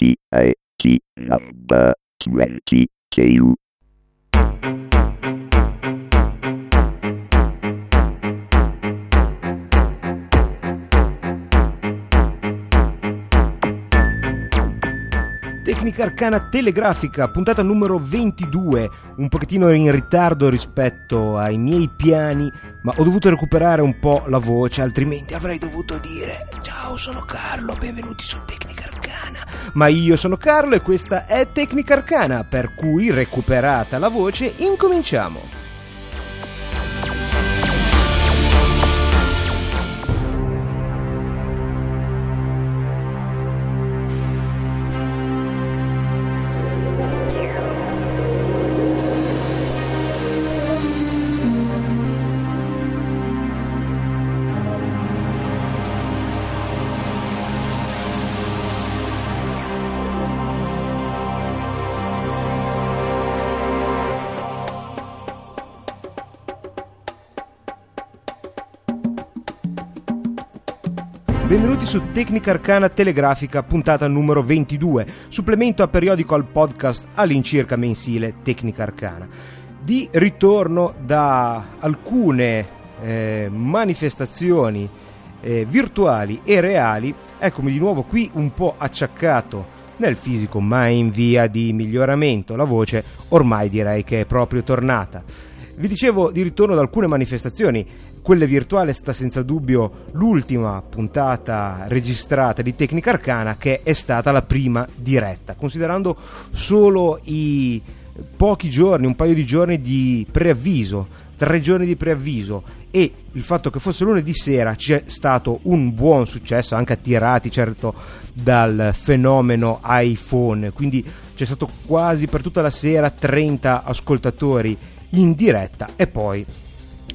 2018, number 20, KU Tecnica arcana telegrafica, puntata numero 22, un pochettino in ritardo rispetto ai miei piani, ma ho dovuto recuperare un po' la voce, altrimenti avrei dovuto dire ciao sono Carlo, benvenuti su Tecnica Arcana. Ma io sono Carlo e questa è Tecnica Arcana, per cui recuperata la voce incominciamo. Benvenuti su Tecnica Arcana Telegrafica, puntata numero 22, supplemento a periodico al podcast all'incirca mensile Tecnica Arcana. Di ritorno da alcune eh, manifestazioni eh, virtuali e reali, eccomi di nuovo qui un po' acciaccato nel fisico ma in via di miglioramento. La voce ormai direi che è proprio tornata. Vi dicevo di ritorno da alcune manifestazioni, quelle virtuali è stata senza dubbio l'ultima puntata registrata di Tecnica Arcana che è stata la prima diretta, considerando solo i pochi giorni, un paio di giorni di preavviso, tre giorni di preavviso e il fatto che fosse lunedì sera c'è stato un buon successo, anche attirati certo dal fenomeno iPhone, quindi c'è stato quasi per tutta la sera 30 ascoltatori in diretta e poi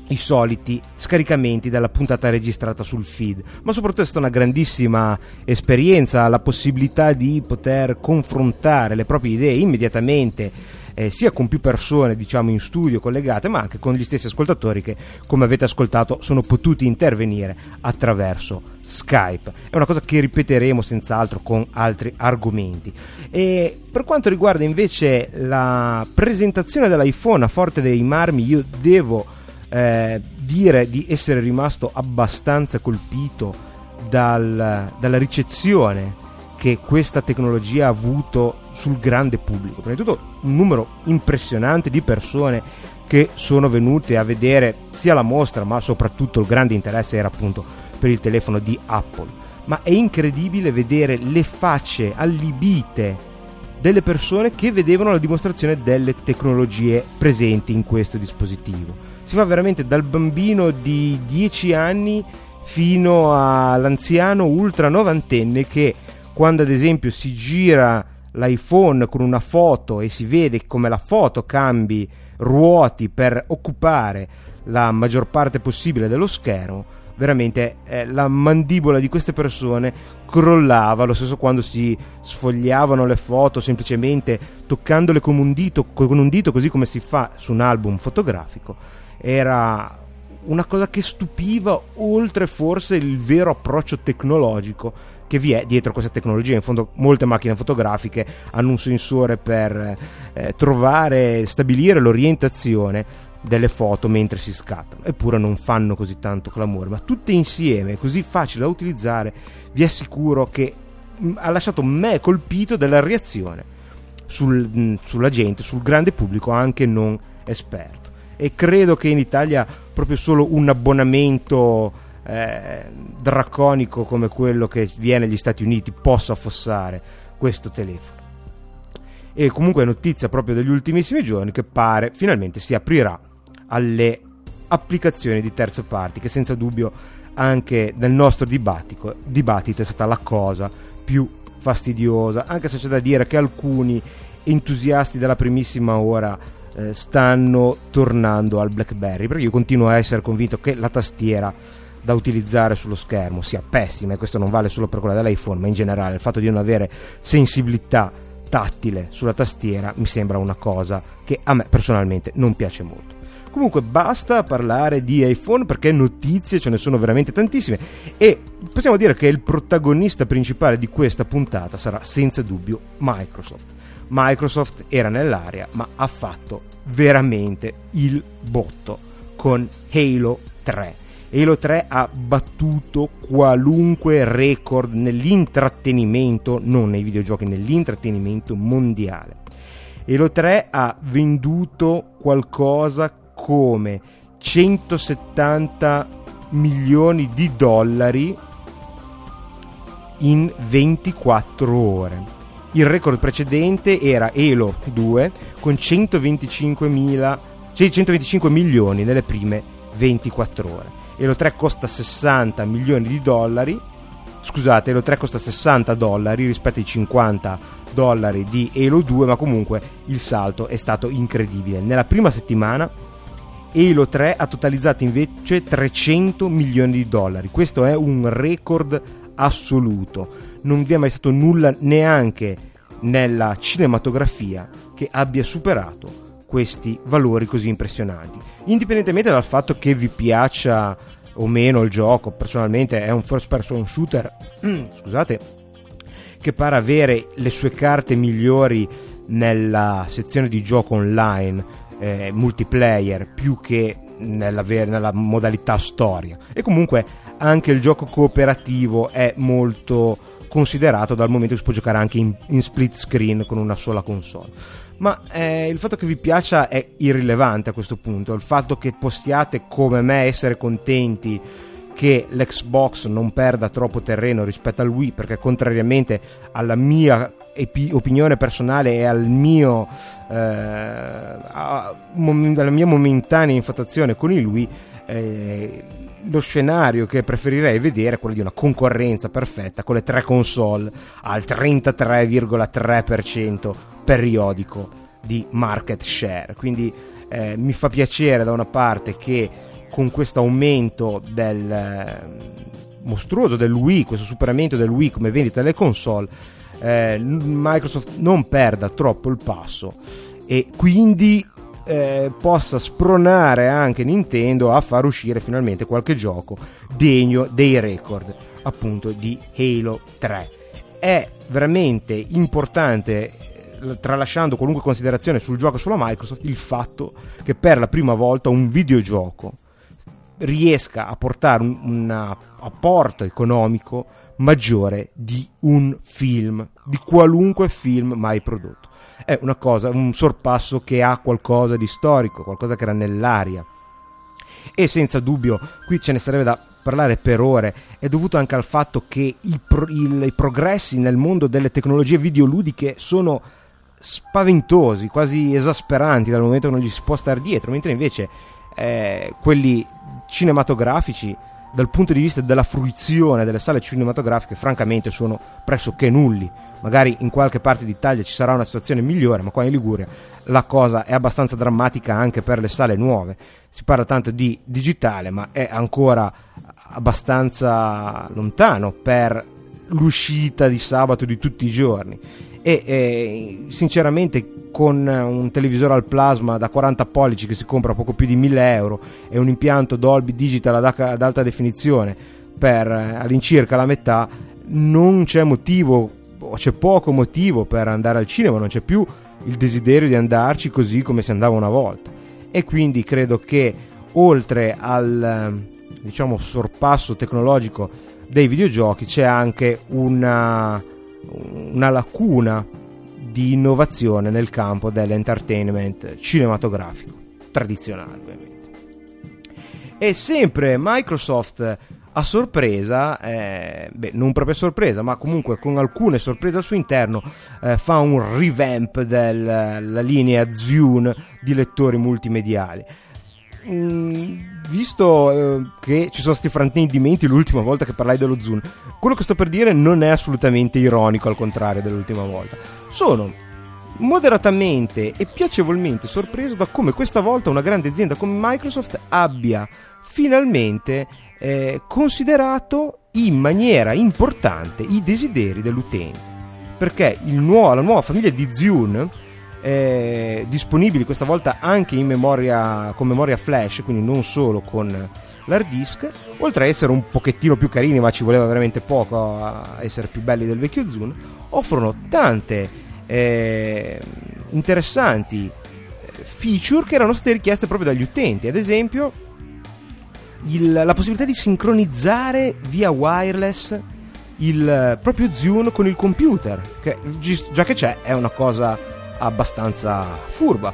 i soliti scaricamenti della puntata registrata sul feed, ma soprattutto è stata una grandissima esperienza, la possibilità di poter confrontare le proprie idee immediatamente eh, sia con più persone diciamo in studio collegate ma anche con gli stessi ascoltatori che come avete ascoltato sono potuti intervenire attraverso Skype è una cosa che ripeteremo senz'altro con altri argomenti e per quanto riguarda invece la presentazione dell'iPhone a Forte dei Marmi io devo eh, dire di essere rimasto abbastanza colpito dal, dalla ricezione che questa tecnologia ha avuto sul grande pubblico. Prima di tutto un numero impressionante di persone che sono venute a vedere sia la mostra, ma soprattutto il grande interesse era appunto per il telefono di Apple. Ma è incredibile vedere le facce allibite delle persone che vedevano la dimostrazione delle tecnologie presenti in questo dispositivo. Si va veramente dal bambino di 10 anni fino all'anziano ultra novantenne che quando ad esempio si gira l'iPhone con una foto e si vede come la foto cambi ruoti per occupare la maggior parte possibile dello schermo, veramente eh, la mandibola di queste persone crollava, lo stesso quando si sfogliavano le foto semplicemente toccandole con un dito, con un dito così come si fa su un album fotografico, era una cosa che stupiva oltre forse il vero approccio tecnologico che vi è dietro questa tecnologia. In fondo molte macchine fotografiche hanno un sensore per eh, trovare, stabilire l'orientazione delle foto mentre si scattano, eppure non fanno così tanto clamore, ma tutte insieme, così facili da utilizzare, vi assicuro che mh, ha lasciato me colpito della reazione sul, mh, sulla gente, sul grande pubblico anche non esperto. E credo che in Italia proprio solo un abbonamento eh, draconico come quello che viene negli Stati Uniti possa affossare questo telefono. E comunque notizia proprio degli ultimissimi giorni che pare finalmente si aprirà alle applicazioni di terze parti, che senza dubbio anche nel nostro dibattito, dibattito è stata la cosa più fastidiosa, anche se c'è da dire che alcuni entusiasti della primissima ora eh, stanno tornando al BlackBerry, perché io continuo a essere convinto che la tastiera da utilizzare sullo schermo sia pessima e questo non vale solo per quella dell'iPhone ma in generale il fatto di non avere sensibilità tattile sulla tastiera mi sembra una cosa che a me personalmente non piace molto Comunque basta parlare di iPhone perché notizie ce ne sono veramente tantissime e possiamo dire che il protagonista principale di questa puntata sarà senza dubbio Microsoft. Microsoft era nell'area ma ha fatto veramente il botto con Halo 3. Halo 3 ha battuto qualunque record nell'intrattenimento, non nei videogiochi, nell'intrattenimento mondiale. Halo 3 ha venduto qualcosa come 170 milioni di dollari in 24 ore. Il record precedente era Halo 2 con 125, mila, 125 milioni nelle prime 24 ore. Halo 3 costa 60 milioni di dollari. Scusate, Halo 3 costa 60 dollari rispetto ai 50 dollari di Halo 2, ma comunque il salto è stato incredibile. Nella prima settimana Halo 3 ha totalizzato invece 300 milioni di dollari. Questo è un record assoluto. Non vi è mai stato nulla neanche nella cinematografia che abbia superato questi valori così impressionanti. Indipendentemente dal fatto che vi piaccia o meno il gioco, personalmente è un first person shooter, scusate, che pare avere le sue carte migliori nella sezione di gioco online eh, multiplayer più che nella, nella, modalità storia. E comunque anche il gioco cooperativo è molto considerato dal momento che si può giocare anche in, in split screen con una sola console. Ma eh, il fatto che vi piaccia è irrilevante a questo punto. Il fatto che possiate come me essere contenti che l'Xbox non perda troppo terreno rispetto al Wii perché contrariamente alla mia epi- opinione personale e al mio, eh, alla mia momentanea infatuazione con il Wii eh, lo scenario che preferirei vedere è quello di una concorrenza perfetta con le tre console al 33,3% periodico di market share. Quindi eh, mi fa piacere da una parte che con questo aumento del eh, mostruoso del Wii, questo superamento del Wii come vendita delle console, eh, Microsoft non perda troppo il passo e quindi eh, possa spronare anche Nintendo a far uscire finalmente qualche gioco degno dei record appunto di Halo 3. È veramente importante eh, tralasciando qualunque considerazione sul gioco sulla Microsoft, il fatto che per la prima volta un videogioco riesca a portare un, un apporto economico maggiore di un film, di qualunque film mai prodotto. È una cosa, un sorpasso che ha qualcosa di storico, qualcosa che era nell'aria. E senza dubbio, qui ce ne sarebbe da parlare per ore, è dovuto anche al fatto che i, pro, il, i progressi nel mondo delle tecnologie videoludiche sono spaventosi, quasi esasperanti dal momento che non gli si può stare dietro, mentre invece eh, quelli cinematografici dal punto di vista della fruizione delle sale cinematografiche francamente sono pressoché nulli. Magari in qualche parte d'Italia ci sarà una situazione migliore ma qua in Liguria la cosa è abbastanza drammatica anche per le sale nuove. Si parla tanto di digitale ma è ancora abbastanza lontano per l'uscita di sabato di tutti i giorni e eh, sinceramente con un televisore al plasma da 40 pollici che si compra poco più di 1000 euro e un impianto Dolby Digital ad, ad alta definizione per eh, all'incirca la metà non c'è motivo o c'è poco motivo per andare al cinema non c'è più il desiderio di andarci così come si andava una volta. E quindi credo che oltre al diciamo sorpasso tecnologico dei videogiochi c'è anche una una lacuna di innovazione nel campo dell'entertainment cinematografico tradizionale ovviamente. E sempre Microsoft a sorpresa, eh, beh, non proprio a sorpresa, ma comunque con alcune sorprese al suo interno, eh, fa un revamp della linea Zune di lettori multimediali. Mm, visto eh, che ci sono stati fraintendimenti l'ultima volta che parlai dello Zoom, quello che sto per dire non è assolutamente ironico, al contrario dell'ultima volta. Sono moderatamente e piacevolmente sorpreso da come questa volta una grande azienda come Microsoft abbia finalmente eh, considerato in maniera importante i desideri dell'utente. Perché nuovo, la nuova famiglia di Zune eh, disponibili questa volta anche memoria, con memoria flash, quindi non solo con l'hard disk, oltre a essere un pochettino più carini, ma ci voleva veramente poco a essere più belli del vecchio Zune, offrono tante eh, interessanti feature che erano state richieste proprio dagli utenti, ad esempio il, la possibilità di sincronizzare via wireless il proprio Zune con il computer, che già che c'è è una cosa abbastanza furba.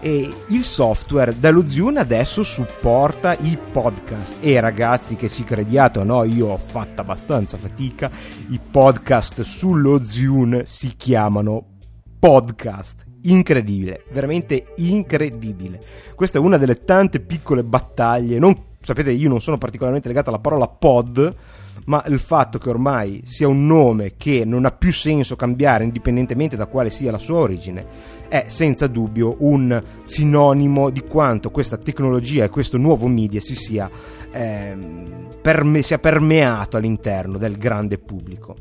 E il software dello Zune adesso supporta i podcast. E ragazzi, che ci crediate o no, io ho fatto abbastanza fatica. I podcast sullo Zune si chiamano podcast incredibile, veramente incredibile. Questa è una delle tante piccole battaglie. Non, sapete, io non sono particolarmente legato alla parola pod, ma il fatto che ormai sia un nome che non ha più senso cambiare indipendentemente da quale sia la sua origine è senza dubbio un sinonimo di quanto questa tecnologia e questo nuovo media si sia, eh, perme- sia permeato all'interno del grande pubblico.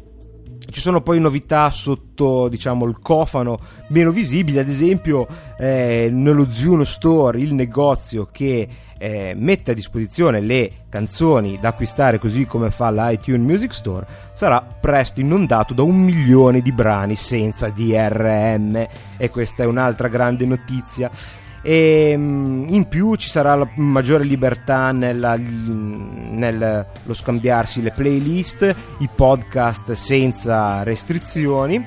Ci sono poi novità sotto diciamo, il cofano meno visibili, ad esempio eh, nello Zuno Store, il negozio che eh, mette a disposizione le canzoni da acquistare così come fa l'iTunes Music Store, sarà presto inondato da un milione di brani senza DRM e questa è un'altra grande notizia. E mm, in più ci sarà la maggiore libertà nella, nello scambiarsi le playlist, i podcast senza restrizioni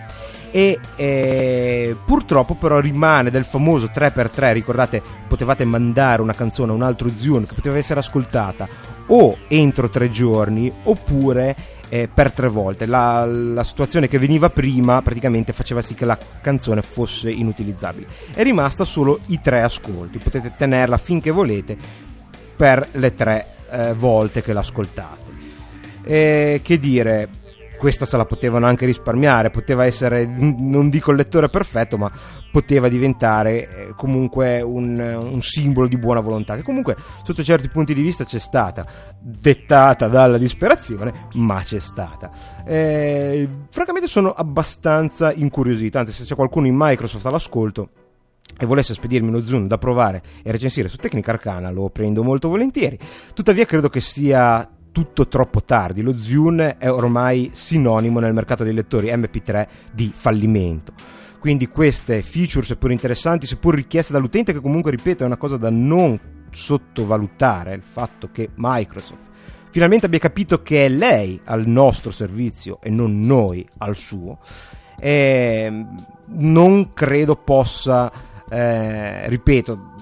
e eh, purtroppo però rimane del famoso 3x3 ricordate potevate mandare una canzone a un altro Zune che poteva essere ascoltata o entro tre giorni oppure eh, per tre volte. La, la, situazione che veniva prima praticamente faceva sì che la canzone fosse inutilizzabile. È rimasta solo i tre ascolti, potete tenerla finché volete per le tre eh, volte che l'ascoltate. Eh, che dire, questa se la potevano anche risparmiare, poteva essere, non dico il lettore perfetto, ma poteva diventare eh, comunque un, un, simbolo di buona volontà, che comunque sotto certi punti di vista c'è stata, dettata dalla disperazione, ma c'è stata. Eh, francamente sono abbastanza incuriosito, anzi se c'è qualcuno in Microsoft all'ascolto e volesse spedirmi uno zoom da provare e recensire su Tecnica Arcana lo prendo molto volentieri tuttavia credo che sia tutto troppo tardi. Lo Zune è ormai sinonimo nel mercato dei lettori MP3 di fallimento. Quindi queste feature, seppur interessanti, seppur richieste dall'utente, che comunque, ripeto, è una cosa da non sottovalutare, il fatto che Microsoft finalmente abbia capito che è lei al nostro servizio e non noi al suo, e non credo possa, eh, ripeto,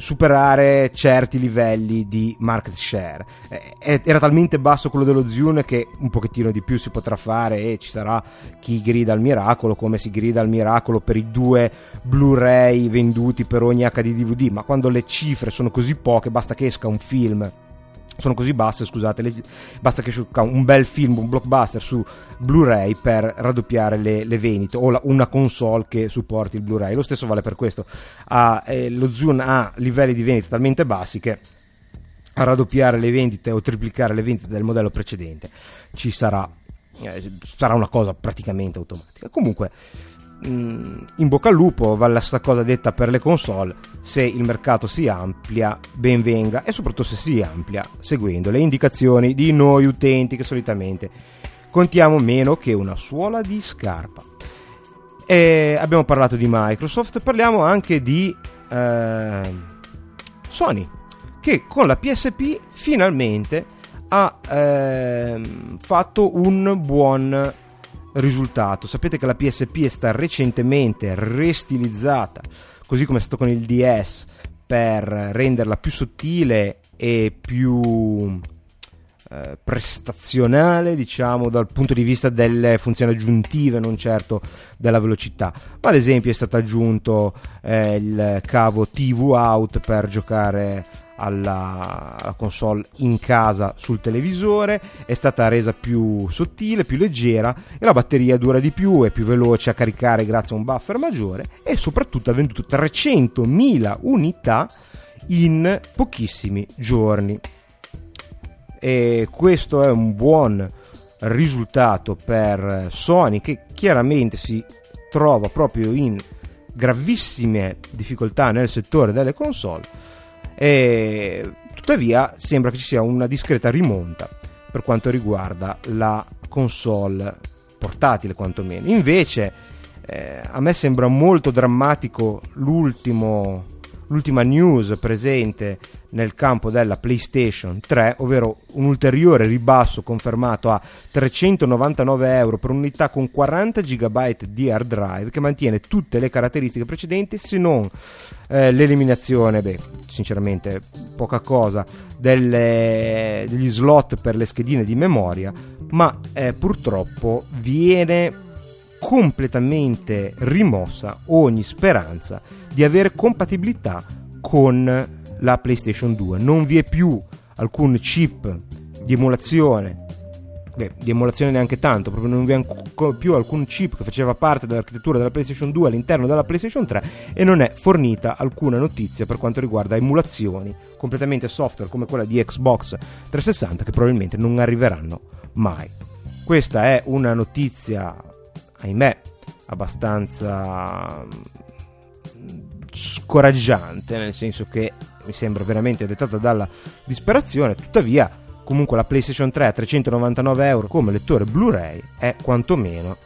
superare certi livelli di market share. Eh, era talmente basso quello dello Zune che un pochettino di più si potrà fare e ci sarà chi grida al miracolo come si grida al miracolo per i due Blu-ray venduti per ogni HD DVD, ma quando le cifre sono così poche basta che esca un film sono così basse, scusate, le, basta che esca un bel film, un blockbuster su Blu-ray per raddoppiare le, le vendite o la, una console che supporti il Blu-ray. Lo stesso vale per questo. Ha, eh, lo Zune ha livelli di vendita talmente bassi che a raddoppiare le vendite o triplicare le vendite del modello precedente ci sarà, eh, sarà una cosa praticamente automatica. Comunque Mm, in bocca al lupo, vale la stessa cosa detta per le console, se il mercato si amplia, ben venga e soprattutto se si amplia seguendo le indicazioni di noi utenti che solitamente contiamo meno che una suola di scarpa. E abbiamo parlato di Microsoft, parliamo anche di eh, Sony, che con la PSP finalmente ha eh, fatto un buon risultato. Sapete che la PSP è stata recentemente restilizzata, così come è stato con il DS, per renderla più sottile e più eh, prestazionale, diciamo, dal punto di vista delle funzioni aggiuntive, non certo della velocità. Ma ad esempio è stato aggiunto eh, il cavo TV out per giocare alla, console in casa sul televisore, è stata resa più sottile, più leggera e la batteria dura di più, è più veloce a caricare grazie a un buffer maggiore e soprattutto ha venduto 300.000 unità in pochissimi giorni. E questo è un buon risultato per Sony che chiaramente si trova proprio in gravissime difficoltà nel settore delle console e tuttavia sembra che ci sia una discreta rimonta per quanto riguarda la console portatile quantomeno. Invece eh, a me sembra molto drammatico l'ultimo, l'ultima news presente nel campo della PlayStation 3, ovvero un ulteriore ribasso confermato a 399 euro per un'unità con 40 GB di hard drive che mantiene tutte le caratteristiche precedenti se non eh, l'eliminazione, beh, sinceramente poca cosa, delle, degli slot per le schedine di memoria, ma eh, purtroppo viene completamente rimossa ogni speranza di avere compatibilità con la PlayStation 2. Non vi è più alcun chip di emulazione, beh, di emulazione neanche tanto, proprio non vi è più alcun chip che faceva parte dell'architettura della PlayStation 2 all'interno della PlayStation 3 e non è fornita alcuna notizia per quanto riguarda emulazioni completamente software come quella di Xbox 360 che probabilmente non arriveranno mai. Questa è una notizia, ahimè, abbastanza scoraggiante, nel senso che mi sembra veramente dettata dalla disperazione, tuttavia comunque la PlayStation 3 a 399 euro come lettore Blu-ray è quantomeno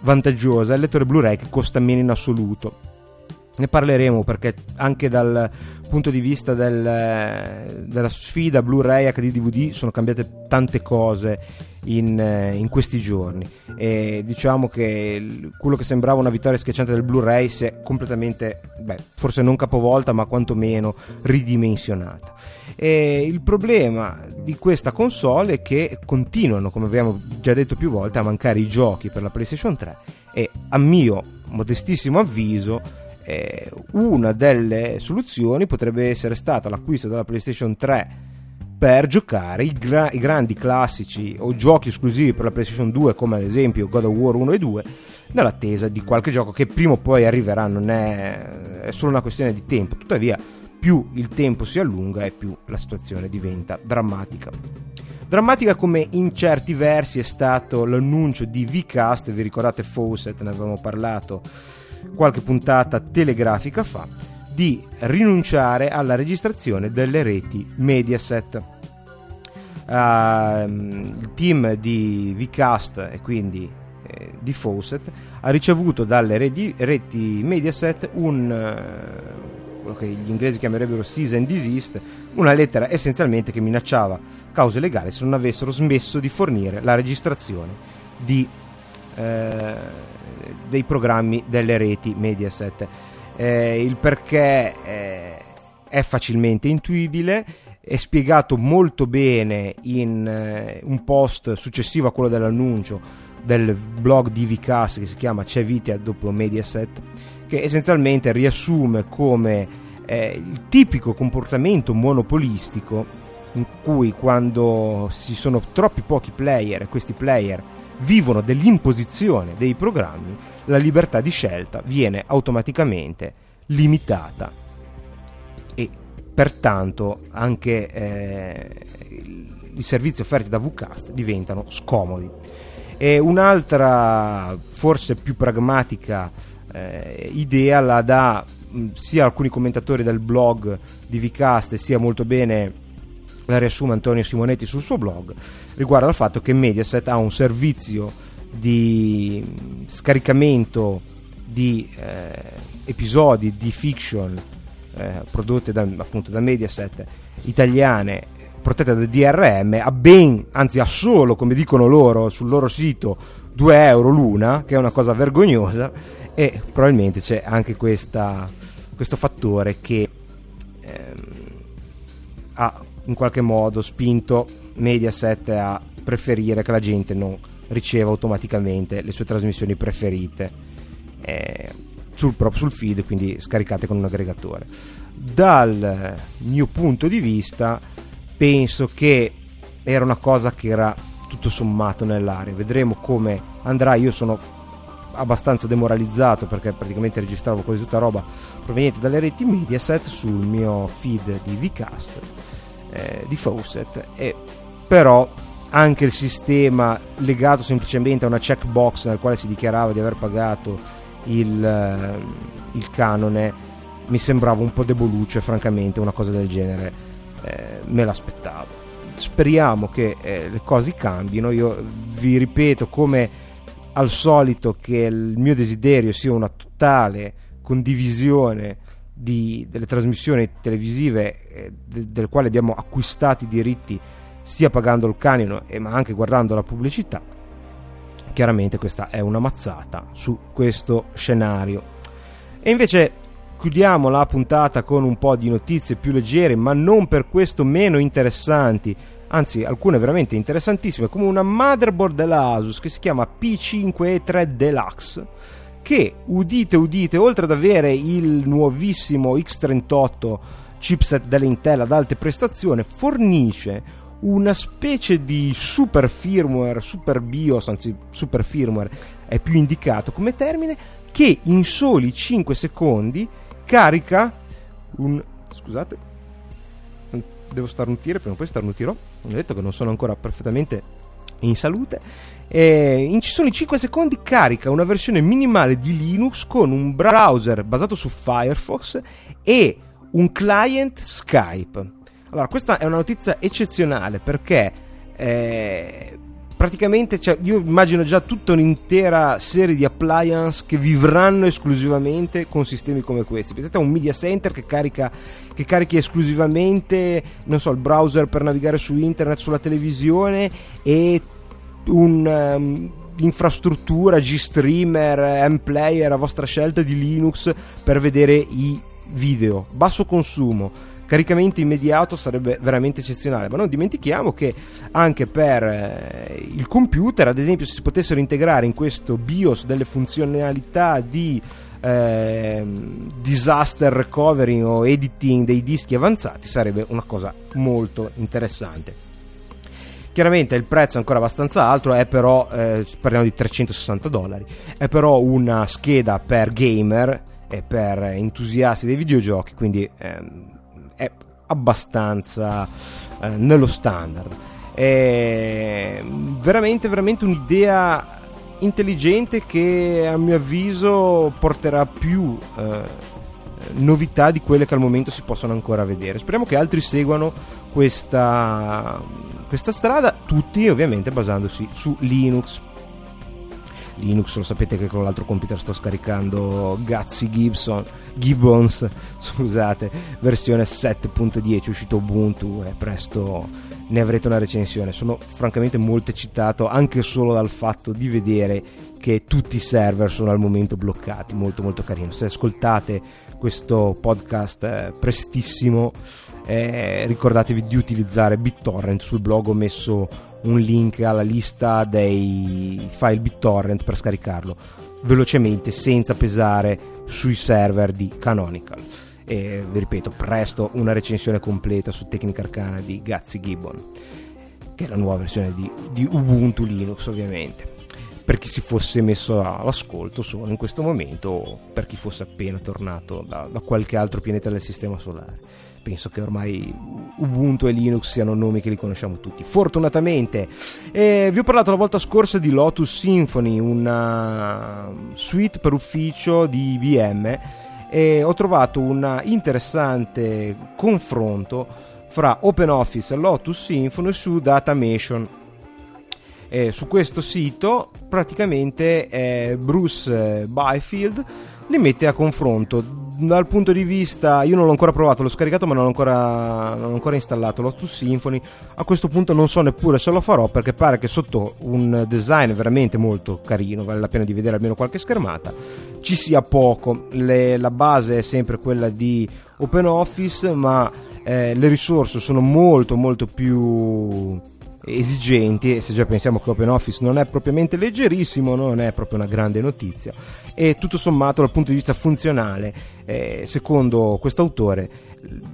vantaggiosa, è il lettore Blu-ray che costa meno in assoluto. Ne parleremo perché anche dal punto di vista del, della sfida Blu-ray HD DVD sono cambiate tante cose in, eh, in, questi giorni. E diciamo che quello che sembrava una vittoria schiacciante del Blu-ray si è completamente, beh, forse non capovolta ma quantomeno ridimensionata. E il problema di questa console è che continuano come abbiamo già detto più volte a mancare i giochi per la PlayStation 3 e a mio modestissimo avviso eh, una delle soluzioni potrebbe essere stata l'acquisto della PlayStation 3 per giocare i, gra- i, grandi classici o giochi esclusivi per la PlayStation 2 come ad esempio God of War 1 e 2 nell'attesa di qualche gioco che prima o poi arriverà. Non è, è solo una questione di tempo. Tuttavia più il tempo si allunga e più la situazione diventa drammatica. Drammatica come in certi versi è stato l'annuncio di Vcast. Vi ricordate Fawcett? Ne avevamo parlato qualche puntata telegrafica fa, di rinunciare alla registrazione delle reti Mediaset. Uh, il team di Vcast e quindi eh, di Fawcett ha ricevuto dalle reti, reti Mediaset un uh, quello che gli inglesi chiamerebbero cease and desist, una lettera essenzialmente che minacciava cause legali se non avessero smesso di fornire la registrazione di eh, dei programmi delle reti Mediaset. Eh, il perché eh, è facilmente intuibile, è spiegato molto bene in eh, un post successivo a quello dell'annuncio del blog di Vicas che si chiama C'è Vitia dopo Mediaset, che essenzialmente riassume come eh, il tipico comportamento monopolistico in cui quando ci sono troppi pochi player questi player vivono dell'imposizione dei programmi, la libertà di scelta viene automaticamente limitata e pertanto anche eh, i servizi offerti da VCast diventano scomodi. E un'altra, forse più pragmatica eh, idea la dà sia alcuni commentatori del blog di Vcast sia molto bene la riassume Antonio Simonetti sul suo blog, riguarda il fatto che Mediaset ha un servizio di scaricamento di eh, episodi di fiction eh, prodotte da, appunto da Mediaset italiane protette da DRM a ben, anzi a solo, come dicono loro sul loro sito, 2 euro l'una, che è una cosa vergognosa, e probabilmente c'è anche questa, questo fattore che ehm, ha in qualche modo spinto Mediaset a preferire che la gente non riceva automaticamente le sue trasmissioni preferite eh, sul, proprio sul feed, quindi scaricate con un aggregatore. Dal mio punto di vista, penso che era una cosa che era tutto sommato nell'aria. Vedremo come andrà. Io sono abbastanza demoralizzato perché praticamente registravo quasi tutta roba proveniente dalle reti Mediaset sul mio feed di Vcast eh, di Fawcett. E però anche il sistema legato semplicemente a una checkbox nel quale si dichiarava di aver pagato il, eh, il canone mi sembrava un po' deboluccio francamente una cosa del genere eh, me l'aspettavo. Speriamo che eh, le cose cambino. Io vi ripeto come al solito che il mio desiderio sia una totale condivisione di, delle trasmissioni televisive eh, de, del quale abbiamo acquistato i diritti sia pagando il canino eh, ma anche guardando la pubblicità chiaramente questa è una mazzata su questo scenario. E invece chiudiamo la puntata con un po' di notizie più leggere ma non per questo meno interessanti anzi alcune veramente interessantissime come una motherboard della Asus che si chiama P5E3 Deluxe che udite udite oltre ad avere il nuovissimo X38 chipset dell'Intel ad alte prestazioni fornisce una specie di super firmware, super BIOS, anzi super firmware è più indicato come termine, che in soli 5 secondi carica un... scusate, devo starnutire, prima o poi starnutirò, ho detto che non sono ancora perfettamente in salute, e in soli 5 secondi carica una versione minimale di Linux con un browser basato su Firefox e un client Skype. Allora, questa è una notizia eccezionale perché eh, praticamente cioè, io immagino già tutta un'intera serie di appliance che vivranno esclusivamente con sistemi come questi. Pensate a un media center che, carica, che carichi esclusivamente so, il browser per navigare su internet, sulla televisione e un'infrastruttura um, G-Streamer, M-Player a vostra scelta di Linux per vedere i video. Basso consumo caricamento immediato sarebbe veramente eccezionale, ma non dimentichiamo che anche per eh, il computer, ad esempio, se si potessero integrare in questo BIOS delle funzionalità di eh, disaster recovery o editing dei dischi avanzati, sarebbe una cosa molto interessante. Chiaramente il prezzo è ancora abbastanza alto, è però, eh, parliamo di 360 dollari, è però una scheda per gamer e per entusiasti dei videogiochi, quindi ehm, è abbastanza eh, nello standard. È veramente, veramente un'idea intelligente che a mio avviso porterà più eh, novità di quelle che al momento si possono ancora vedere. Speriamo che altri seguano questa, questa strada, tutti ovviamente basandosi su Linux. Linux lo sapete che con l'altro computer sto scaricando Gazzi Gibson Gibbons, scusate, versione 7.10, uscito Ubuntu e presto ne avrete una recensione. Sono francamente molto eccitato anche solo dal fatto di vedere che tutti i server sono al momento bloccati, molto molto carino. Se ascoltate questo podcast eh, prestissimo, eh, ricordatevi di utilizzare BitTorrent. Sul blog ho messo un link alla lista dei file BitTorrent per scaricarlo velocemente senza pesare sui server di Canonical. E vi ripeto, presto una recensione completa su Tecnica Arcana di Gazzi Gibbon, che è la nuova versione di, di Ubuntu Linux ovviamente. Per chi si fosse messo all'ascolto solo in questo momento o per chi fosse appena tornato da, da qualche altro pianeta del sistema solare penso che ormai Ubuntu e Linux siano nomi che li conosciamo tutti. Fortunatamente, eh, vi ho parlato la volta scorsa di Lotus Symphony, una suite per ufficio di IBM, e ho trovato un interessante confronto fra OpenOffice e Lotus Symphony su Datamation. Eh, su questo sito praticamente eh, Bruce Byfield li mette a confronto dal punto di vista io non l'ho ancora provato l'ho scaricato ma non ho ancora, non ho ancora installato. Lotus Symphony a questo punto non so neppure se lo farò perché pare che sotto un design veramente molto carino vale la pena di vedere almeno qualche schermata ci sia poco. Le, la base è sempre quella di OpenOffice ma eh, le risorse sono molto molto più esigenti e se già pensiamo che OpenOffice non è propriamente leggerissimo non è proprio una grande notizia. E tutto sommato dal punto di vista funzionale eh, secondo questo autore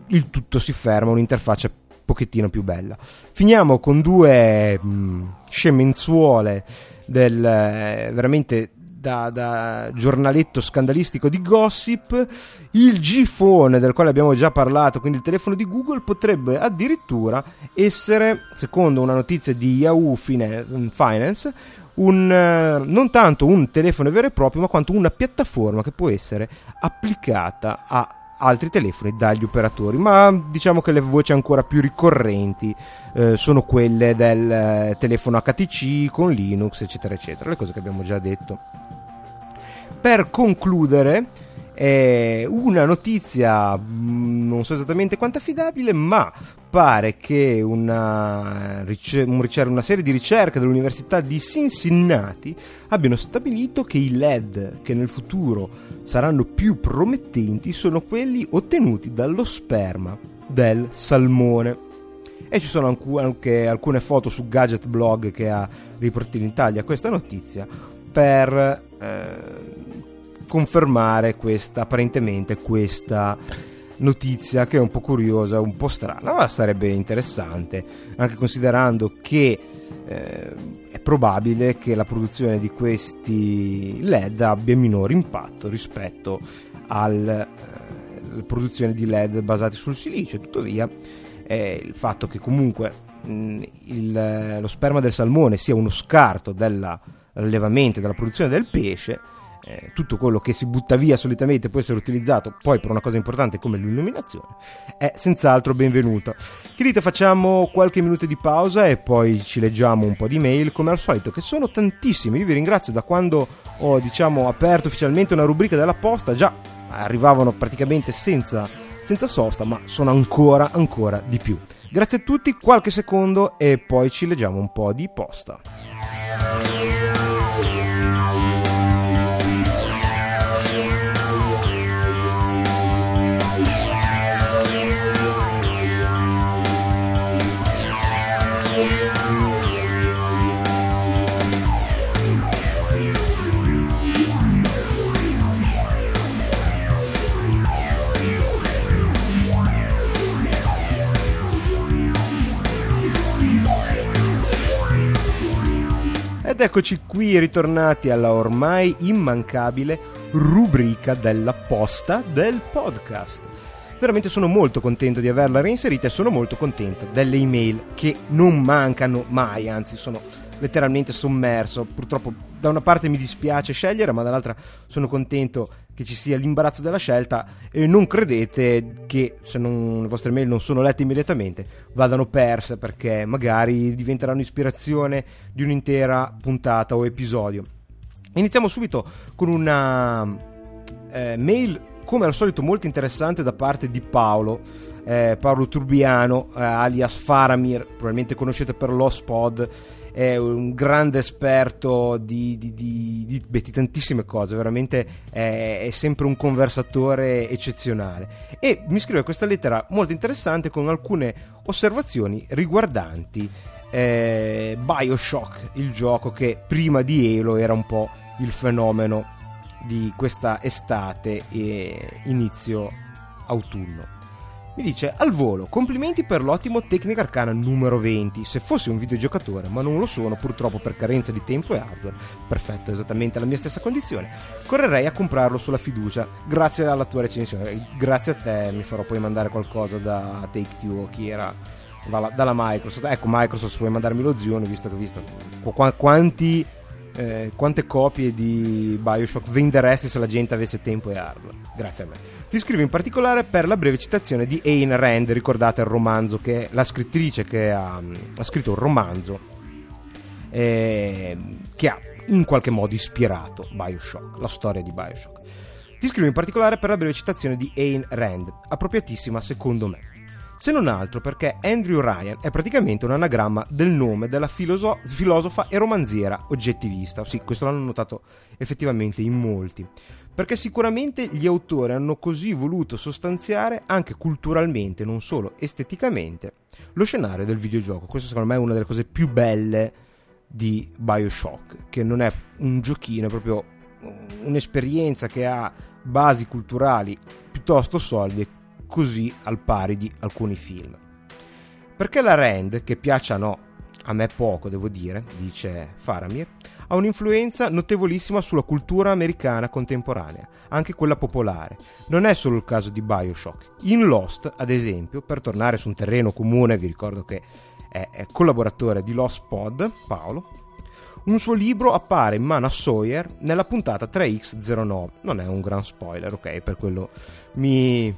il tutto si ferma un'interfaccia un pochettino più bella. Finiamo con due mh, scemenzuole del, eh, veramente da, da, giornaletto scandalistico di gossip, il G-Phone del quale abbiamo già parlato, quindi il telefono di Google, potrebbe addirittura essere, secondo una notizia di Yahoo Finance, un, eh, non tanto un telefono vero e proprio, ma quanto una piattaforma che può essere applicata a altri telefoni dagli operatori, ma diciamo che le voci ancora più ricorrenti eh, sono quelle del eh, telefono HTC con Linux, eccetera, eccetera, le cose che abbiamo già detto. Per concludere, è una notizia mm, non so esattamente quanto affidabile, ma pare che una, una, serie di ricerche dell'Università di Cincinnati abbiano stabilito che i LED che nel futuro saranno più promettenti sono quelli ottenuti dallo sperma del salmone. E ci sono anche alcune foto su Gadget Blog che ha riportato in Italia questa notizia per eh, confermare questa, apparentemente questa notizia che è un po' curiosa, un po' strana, ma sarebbe interessante, anche considerando che eh, è probabile che la produzione di questi LED abbia minore impatto rispetto alla eh, produzione di LED basati sul silicio. Tuttavia, eh, il fatto che comunque mh, il, lo sperma del salmone sia uno scarto dell'allevamento e della produzione del pesce eh, tutto quello che si butta via solitamente può essere utilizzato poi per una cosa importante come l'illuminazione, è senz'altro benvenuto. Che facciamo qualche minuto di pausa e poi ci leggiamo un po' di mail come al solito, che sono tantissime. Io vi ringrazio da quando ho diciamo aperto ufficialmente una rubrica della posta, già arrivavano praticamente senza, senza sosta, ma sono ancora, ancora di più. Grazie a tutti, qualche secondo e poi ci leggiamo un po' di posta. Ed eccoci qui ritornati alla ormai immancabile rubrica della posta del podcast. Veramente sono molto contento di averla reinserita e sono molto contento delle email che non mancano mai, anzi sono letteralmente sommerso. Purtroppo da una parte mi dispiace scegliere, ma dall'altra sono contento che ci sia l'imbarazzo della scelta e non credete che se non, le vostre mail non sono lette immediatamente vadano perse perché magari diventeranno ispirazione di un'intera puntata o episodio. Iniziamo subito con una eh, mail come al solito molto interessante da parte di Paolo. Eh, Paolo Turbiano, eh, alias Faramir, probabilmente conoscete per l'Ospod, è un grande esperto di, di, di, di, di tantissime cose, veramente è, è, sempre un conversatore eccezionale. E mi scrive questa lettera molto interessante con alcune osservazioni riguardanti eh, Bioshock, il gioco che prima di Halo era un po' il fenomeno di questa estate e inizio autunno. Mi dice al volo, complimenti per l'ottimo Tecnica Arcana numero 20. Se fossi un videogiocatore, ma non lo sono purtroppo per carenza di tempo e hardware, perfetto, esattamente la mia stessa condizione, correrei a comprarlo sulla fiducia. Grazie alla tua recensione, grazie a te mi farò poi mandare qualcosa da Take Two o chi era dalla, Microsoft. Ecco, Microsoft, se vuoi mandarmi lo zione, visto che ho visto qu- quanti eh, quante copie di Bioshock venderesti se la gente avesse tempo e hardware? Grazie a me. Ti scrivo in particolare per la breve citazione di Ayn Rand, ricordate il romanzo che è la scrittrice che ha, ha scritto un romanzo eh, che ha in qualche modo ispirato Bioshock, la storia di Bioshock. Ti scrivo in particolare per la breve citazione di Ayn Rand, appropriatissima secondo me se non altro perché Andrew Ryan è praticamente un anagramma del nome della filoso- filosofa e romanziera oggettivista. Sì, questo l'hanno notato effettivamente in molti. Perché sicuramente gli autori hanno così voluto sostanziare anche culturalmente, non solo esteticamente, lo scenario del videogioco. Questo secondo me è una delle cose più belle di Bioshock, che non è un giochino, è proprio un'esperienza che ha basi culturali piuttosto solide così al pari di alcuni film. Perché la Rand, che piaccia o no a me poco devo dire, dice Faramir, ha un'influenza notevolissima sulla cultura americana contemporanea, anche quella popolare. Non è solo il caso di Bioshock. In Lost, ad esempio, per tornare su un terreno comune, vi ricordo che è collaboratore di Lost Pod, Paolo, un suo libro appare in mano a Sawyer nella puntata 3X09. Non è un gran spoiler, ok? Per quello mi,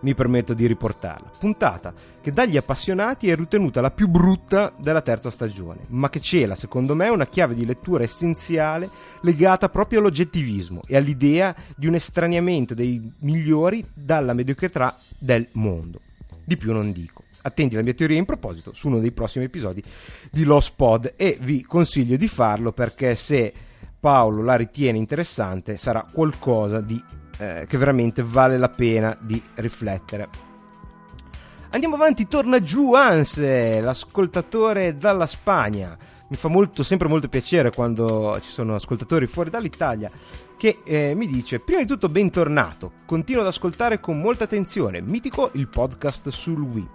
mi permetto di riportarla. Puntata che dagli appassionati è ritenuta la più brutta della terza stagione, ma che cela, secondo me, una chiave di lettura essenziale legata proprio all'oggettivismo e all'idea di un estraniamento dei migliori dalla mediocrità del mondo. Di più non dico attenti alla mia teoria in proposito su uno dei prossimi episodi di Lost Pod e vi consiglio di farlo perché se Paolo la ritiene interessante sarà qualcosa di, eh, che veramente vale la pena di riflettere. Andiamo avanti, torna giù Anse, l'ascoltatore dalla Spagna. Mi fa molto, sempre molto piacere quando ci sono ascoltatori fuori dall'Italia che eh, mi dice prima di tutto bentornato, continuo ad ascoltare con molta attenzione, mitico il podcast sul Wii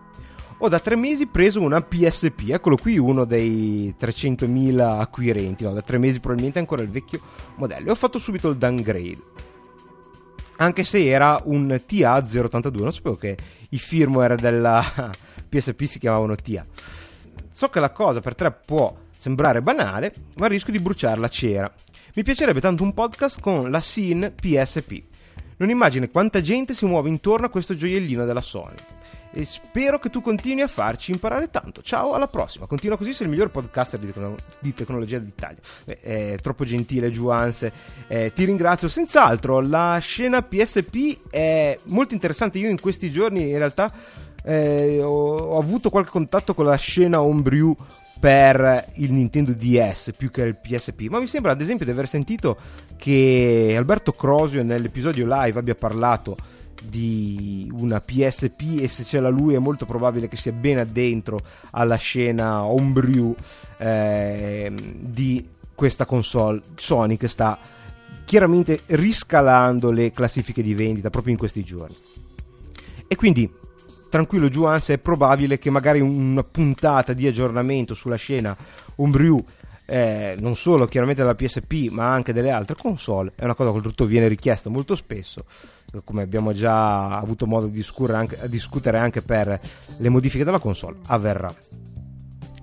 ho da tre mesi preso una PSP, eccolo qui uno dei 300.000 acquirenti, no, da tre mesi probabilmente ancora il vecchio modello e ho fatto subito il downgrade. Anche se era un TA082, non sapevo che i firmware della PSP si chiamavano TA. So che la cosa per tre può sembrare banale, ma rischio di bruciare la cera. Mi piacerebbe tanto un podcast con la SIN PSP. Non immagini quanta gente si muove intorno a questo gioiellino della Sony e spero che tu continui a farci imparare tanto. Ciao, alla prossima. Continua così, sei il miglior podcaster di, tecno- di tecnologia d'Italia. Beh, è troppo gentile, Giuanse. Eh, ti ringrazio. Senz'altro, la scena PSP è molto interessante. Io in questi giorni, in realtà, eh, ho, ho, avuto qualche contatto con la scena homebrew per il Nintendo DS più che il PSP, ma mi sembra ad esempio di aver sentito che Alberto Crosio nell'episodio live abbia parlato di una PSP e se ce l'ha lui è molto probabile che sia ben addentro alla scena homebrew eh, di questa console. Sony che sta chiaramente riscalando le classifiche di vendita proprio in questi giorni. E quindi tranquillo Juans è probabile che magari una puntata di aggiornamento sulla scena homebrew eh, non solo chiaramente della PSP ma anche delle altre console è una cosa che oltretutto viene richiesta molto spesso come abbiamo già avuto modo di anche, discutere anche per le modifiche della console avverrà.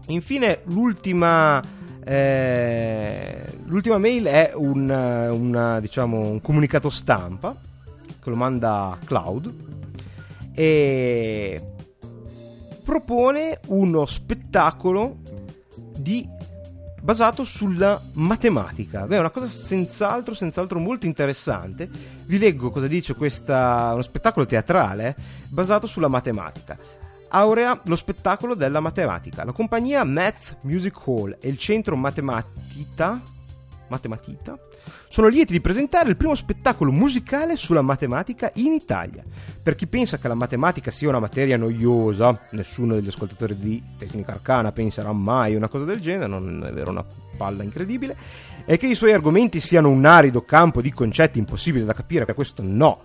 Infine l'ultima eh, l'ultima mail è un, una, diciamo, un comunicato stampa che lo manda Cloud e propone uno spettacolo di basato sulla matematica. Beh, è una cosa senz'altro, senz'altro molto interessante. Vi leggo cosa dice questa, uno spettacolo teatrale basato sulla matematica. Aurea, lo spettacolo della matematica. La compagnia Math Music Hall e il centro Matematita, Matematita sono lieti di presentare il primo spettacolo musicale sulla matematica in Italia. Per chi pensa che la matematica sia una materia noiosa, nessuno degli ascoltatori di Tecnica Arcana penserà mai una cosa del genere, non è vero una palla incredibile, e che i suoi argomenti siano un arido campo di concetti impossibili da capire, questo no,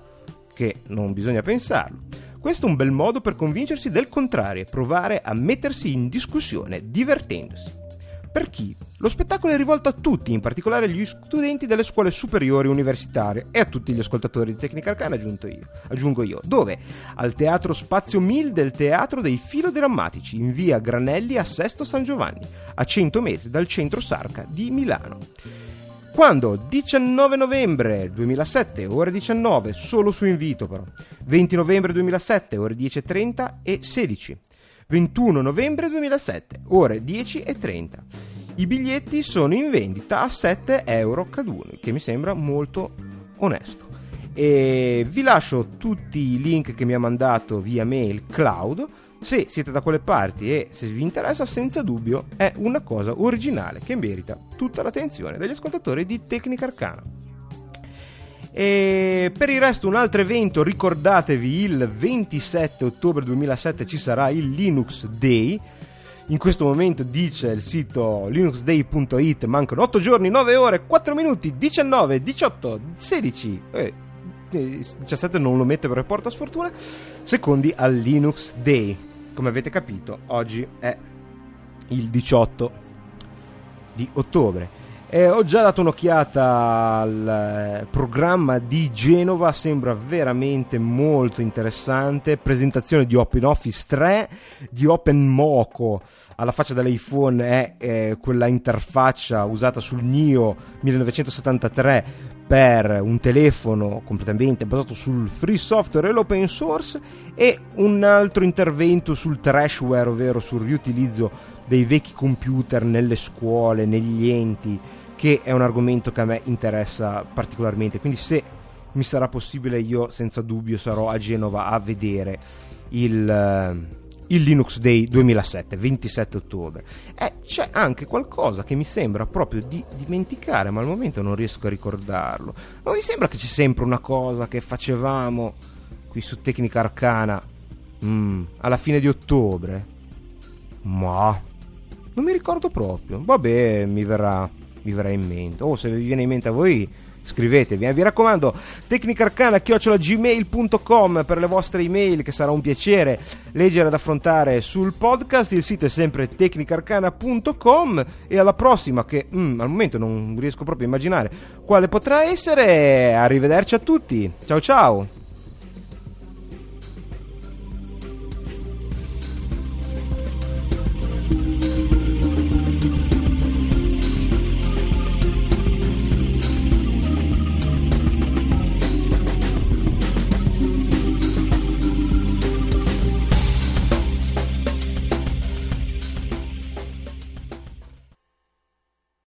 che non bisogna pensarlo. Questo è un bel modo per convincersi del contrario e provare a mettersi in discussione divertendosi. Per chi? Lo spettacolo è rivolto a tutti, in particolare agli studenti delle scuole superiori universitarie e a tutti gli ascoltatori di Tecnica Arcana, io, aggiungo io, dove? Al Teatro Spazio 1000 del Teatro dei Filodrammatici, in via Granelli a Sesto San Giovanni, a 100 metri dal centro Sarca di Milano. Quando? 19 novembre 2007, ore 19, solo su invito però. 20 novembre 2007, ore 10.30 e 16. 21 novembre 2007, ore 10.30. I biglietti sono in vendita a 7 euro caduni, che mi sembra molto onesto. E vi lascio tutti i link che mi ha mandato via mail Cloud. Se siete da quelle parti e se vi interessa, senza dubbio è una cosa originale che merita tutta l'attenzione degli ascoltatori di Tecnica Arcana. E per il resto un altro evento, ricordatevi il 27 ottobre 2007 ci sarà il Linux Day. In questo momento dice il sito linuxday.it, mancano 8 giorni, 9 ore, 4 minuti, 19, 18, 16, eh, 17 non lo mette per porta sfortuna, secondi al Linux Day. Come avete capito, oggi è il 18 di ottobre. Eh, ho già dato un'occhiata al eh, programma di Genova, sembra veramente molto interessante. Presentazione di OpenOffice 3, di OpenMoco, alla faccia dell'iPhone è eh, quella interfaccia usata sul NIO 1973 per un telefono completamente basato sul free software e l'open source e un altro intervento sul trashware, ovvero sul riutilizzo dei vecchi computer nelle scuole, negli enti che è un argomento che a me interessa particolarmente. Quindi se mi sarà possibile io senza dubbio sarò a Genova a vedere il, eh, il Linux Day 2007, 27 ottobre. E c'è anche qualcosa che mi sembra proprio di dimenticare, ma al momento non riesco a ricordarlo. Non vi sembra che c'è sempre una cosa che facevamo qui su Tecnica Arcana mm, alla fine di ottobre? Ma non mi ricordo proprio. Vabbè, mi verrà vi verrà in mente. O se vi viene in mente a voi, scrivetevi. Eh. Vi raccomando, tecnicarcana.gmail.com per le vostre email, che sarà un piacere leggere ed affrontare sul podcast. Il sito è sempre tecnicarcana.com. E alla prossima, che mm, al momento non riesco proprio a immaginare quale potrà essere. Arrivederci a tutti. Ciao ciao.